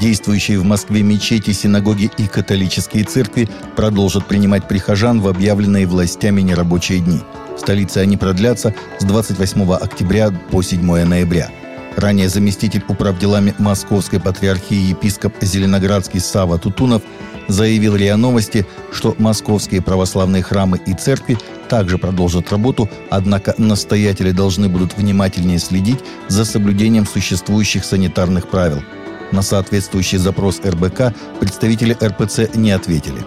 Действующие в Москве мечети, синагоги и католические церкви продолжат принимать прихожан в объявленные властями нерабочие дни. В столице они продлятся с 28 октября по 7 ноября. Ранее заместитель управделами Московской патриархии епископ Зеленоградский Сава Тутунов заявил РИА Новости, что московские православные храмы и церкви также продолжат работу, однако настоятели должны будут внимательнее следить за соблюдением существующих санитарных правил – на соответствующий запрос РБК представители РПЦ не ответили.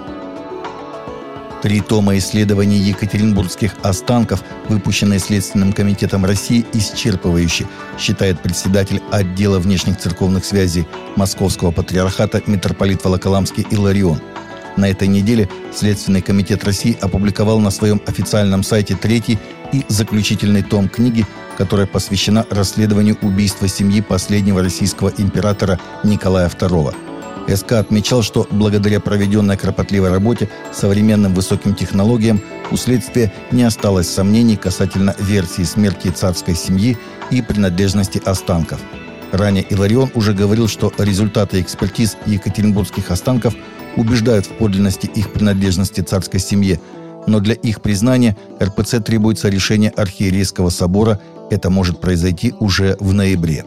Три тома исследований екатеринбургских останков, выпущенные Следственным комитетом России, исчерпывающие, считает председатель отдела внешних церковных связей Московского патриархата митрополит Волоколамский Иларион. На этой неделе Следственный комитет России опубликовал на своем официальном сайте третий и заключительный том книги которая посвящена расследованию убийства семьи последнего российского императора Николая II. СК отмечал, что благодаря проведенной кропотливой работе современным высоким технологиям у следствия не осталось сомнений касательно версии смерти царской семьи и принадлежности останков. Ранее Иларион уже говорил, что результаты экспертиз екатеринбургских останков убеждают в подлинности их принадлежности царской семье, но для их признания РПЦ требуется решение Архиерейского собора это может произойти уже в ноябре.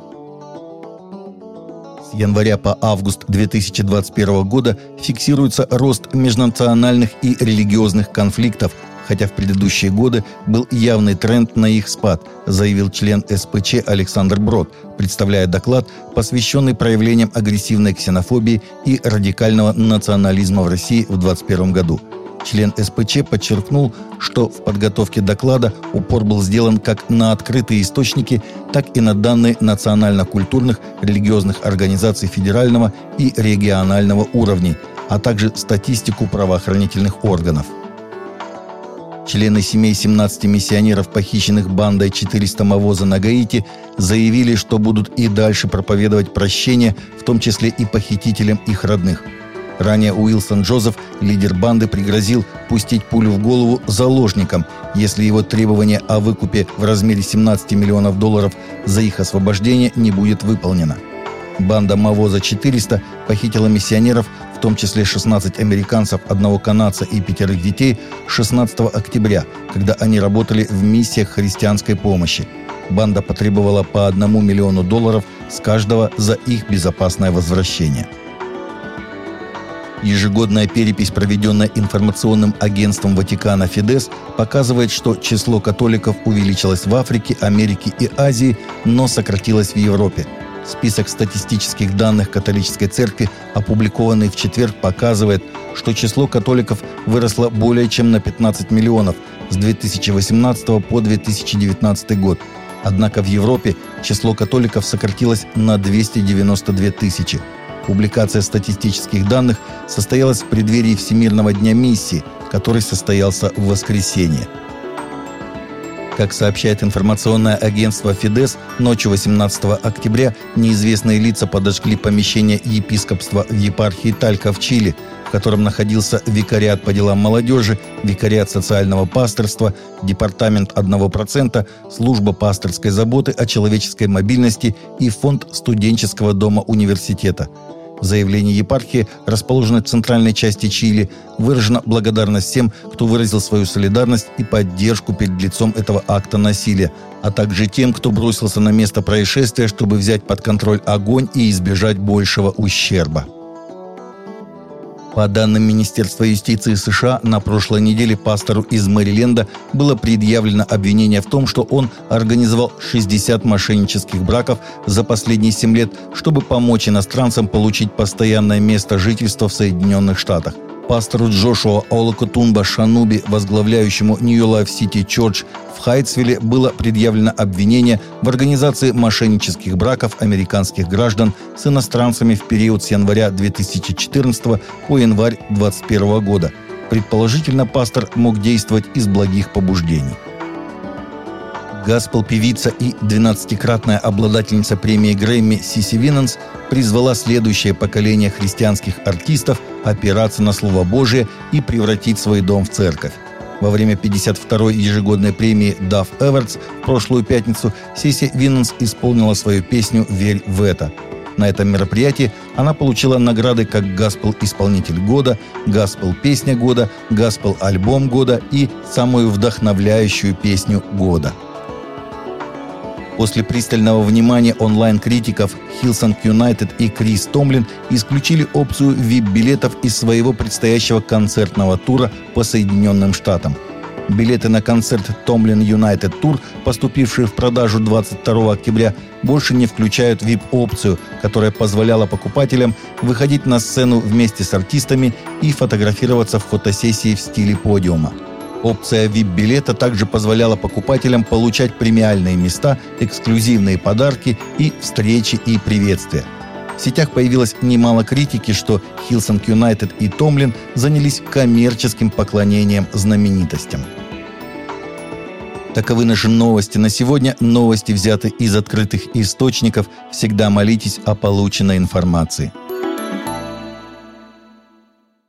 С января по август 2021 года фиксируется рост межнациональных и религиозных конфликтов, хотя в предыдущие годы был явный тренд на их спад, заявил член СПЧ Александр Брод, представляя доклад, посвященный проявлениям агрессивной ксенофобии и радикального национализма в России в 2021 году – Член СПЧ подчеркнул, что в подготовке доклада упор был сделан как на открытые источники, так и на данные национально-культурных религиозных организаций федерального и регионального уровней, а также статистику правоохранительных органов. Члены семей 17 миссионеров, похищенных бандой 400 Мавоза на Гаити, заявили, что будут и дальше проповедовать прощение, в том числе и похитителям их родных – Ранее Уилсон Джозеф, лидер банды, пригрозил пустить пулю в голову заложникам, если его требование о выкупе в размере 17 миллионов долларов за их освобождение не будет выполнено. Банда Мавоза-400 похитила миссионеров, в том числе 16 американцев, одного канадца и пятерых детей, 16 октября, когда они работали в миссиях христианской помощи. Банда потребовала по одному миллиону долларов с каждого за их безопасное возвращение – Ежегодная перепись, проведенная информационным агентством Ватикана «Фидес», показывает, что число католиков увеличилось в Африке, Америке и Азии, но сократилось в Европе. Список статистических данных католической церкви, опубликованный в четверг, показывает, что число католиков выросло более чем на 15 миллионов с 2018 по 2019 год. Однако в Европе число католиков сократилось на 292 тысячи. Публикация статистических данных состоялась в преддверии Всемирного дня миссии, который состоялся в воскресенье. Как сообщает информационное агентство «Фидес», ночью 18 октября неизвестные лица подожгли помещение епископства в епархии Талька в Чили, в котором находился викариат по делам молодежи, викариат социального пасторства, департамент 1%, служба пасторской заботы о человеческой мобильности и фонд студенческого дома университета – заявлении епархии, расположенной в центральной части Чили, выражена благодарность всем, кто выразил свою солидарность и поддержку перед лицом этого акта насилия, а также тем, кто бросился на место происшествия, чтобы взять под контроль огонь и избежать большего ущерба. По данным Министерства юстиции США, на прошлой неделе пастору из Мэриленда было предъявлено обвинение в том, что он организовал 60 мошеннических браков за последние 7 лет, чтобы помочь иностранцам получить постоянное место жительства в Соединенных Штатах. Пастору Джошуа Олокотумба Шануби, возглавляющему New Life City Church в Хайтсвилле, было предъявлено обвинение в организации мошеннических браков американских граждан с иностранцами в период с января 2014 по январь 2021 года. Предположительно, пастор мог действовать из благих побуждений. Госпел-певица и 12-кратная обладательница премии Грэмми Сиси Винанс призвала следующее поколение христианских артистов опираться на Слово Божие и превратить свой дом в церковь. Во время 52-й ежегодной премии Dove Awards в прошлую пятницу Сиси Винанс исполнила свою песню «Верь в это». На этом мероприятии она получила награды как «Госпел-исполнитель года», «Госпел-песня года», «Госпел-альбом года» и «Самую вдохновляющую песню года». После пристального внимания онлайн-критиков Hillsong United и Крис Томлин исключили опцию VIP-билетов из своего предстоящего концертного тура по Соединенным Штатам. Билеты на концерт Томлин United Tour, поступившие в продажу 22 октября, больше не включают VIP-опцию, которая позволяла покупателям выходить на сцену вместе с артистами и фотографироваться в фотосессии в стиле подиума. Опция VIP-билета также позволяла покупателям получать премиальные места, эксклюзивные подарки и встречи и приветствия. В сетях появилось немало критики, что Hillsong United и Томлин занялись коммерческим поклонением знаменитостям. Таковы наши новости на сегодня. Новости взяты из открытых источников. Всегда молитесь о полученной информации.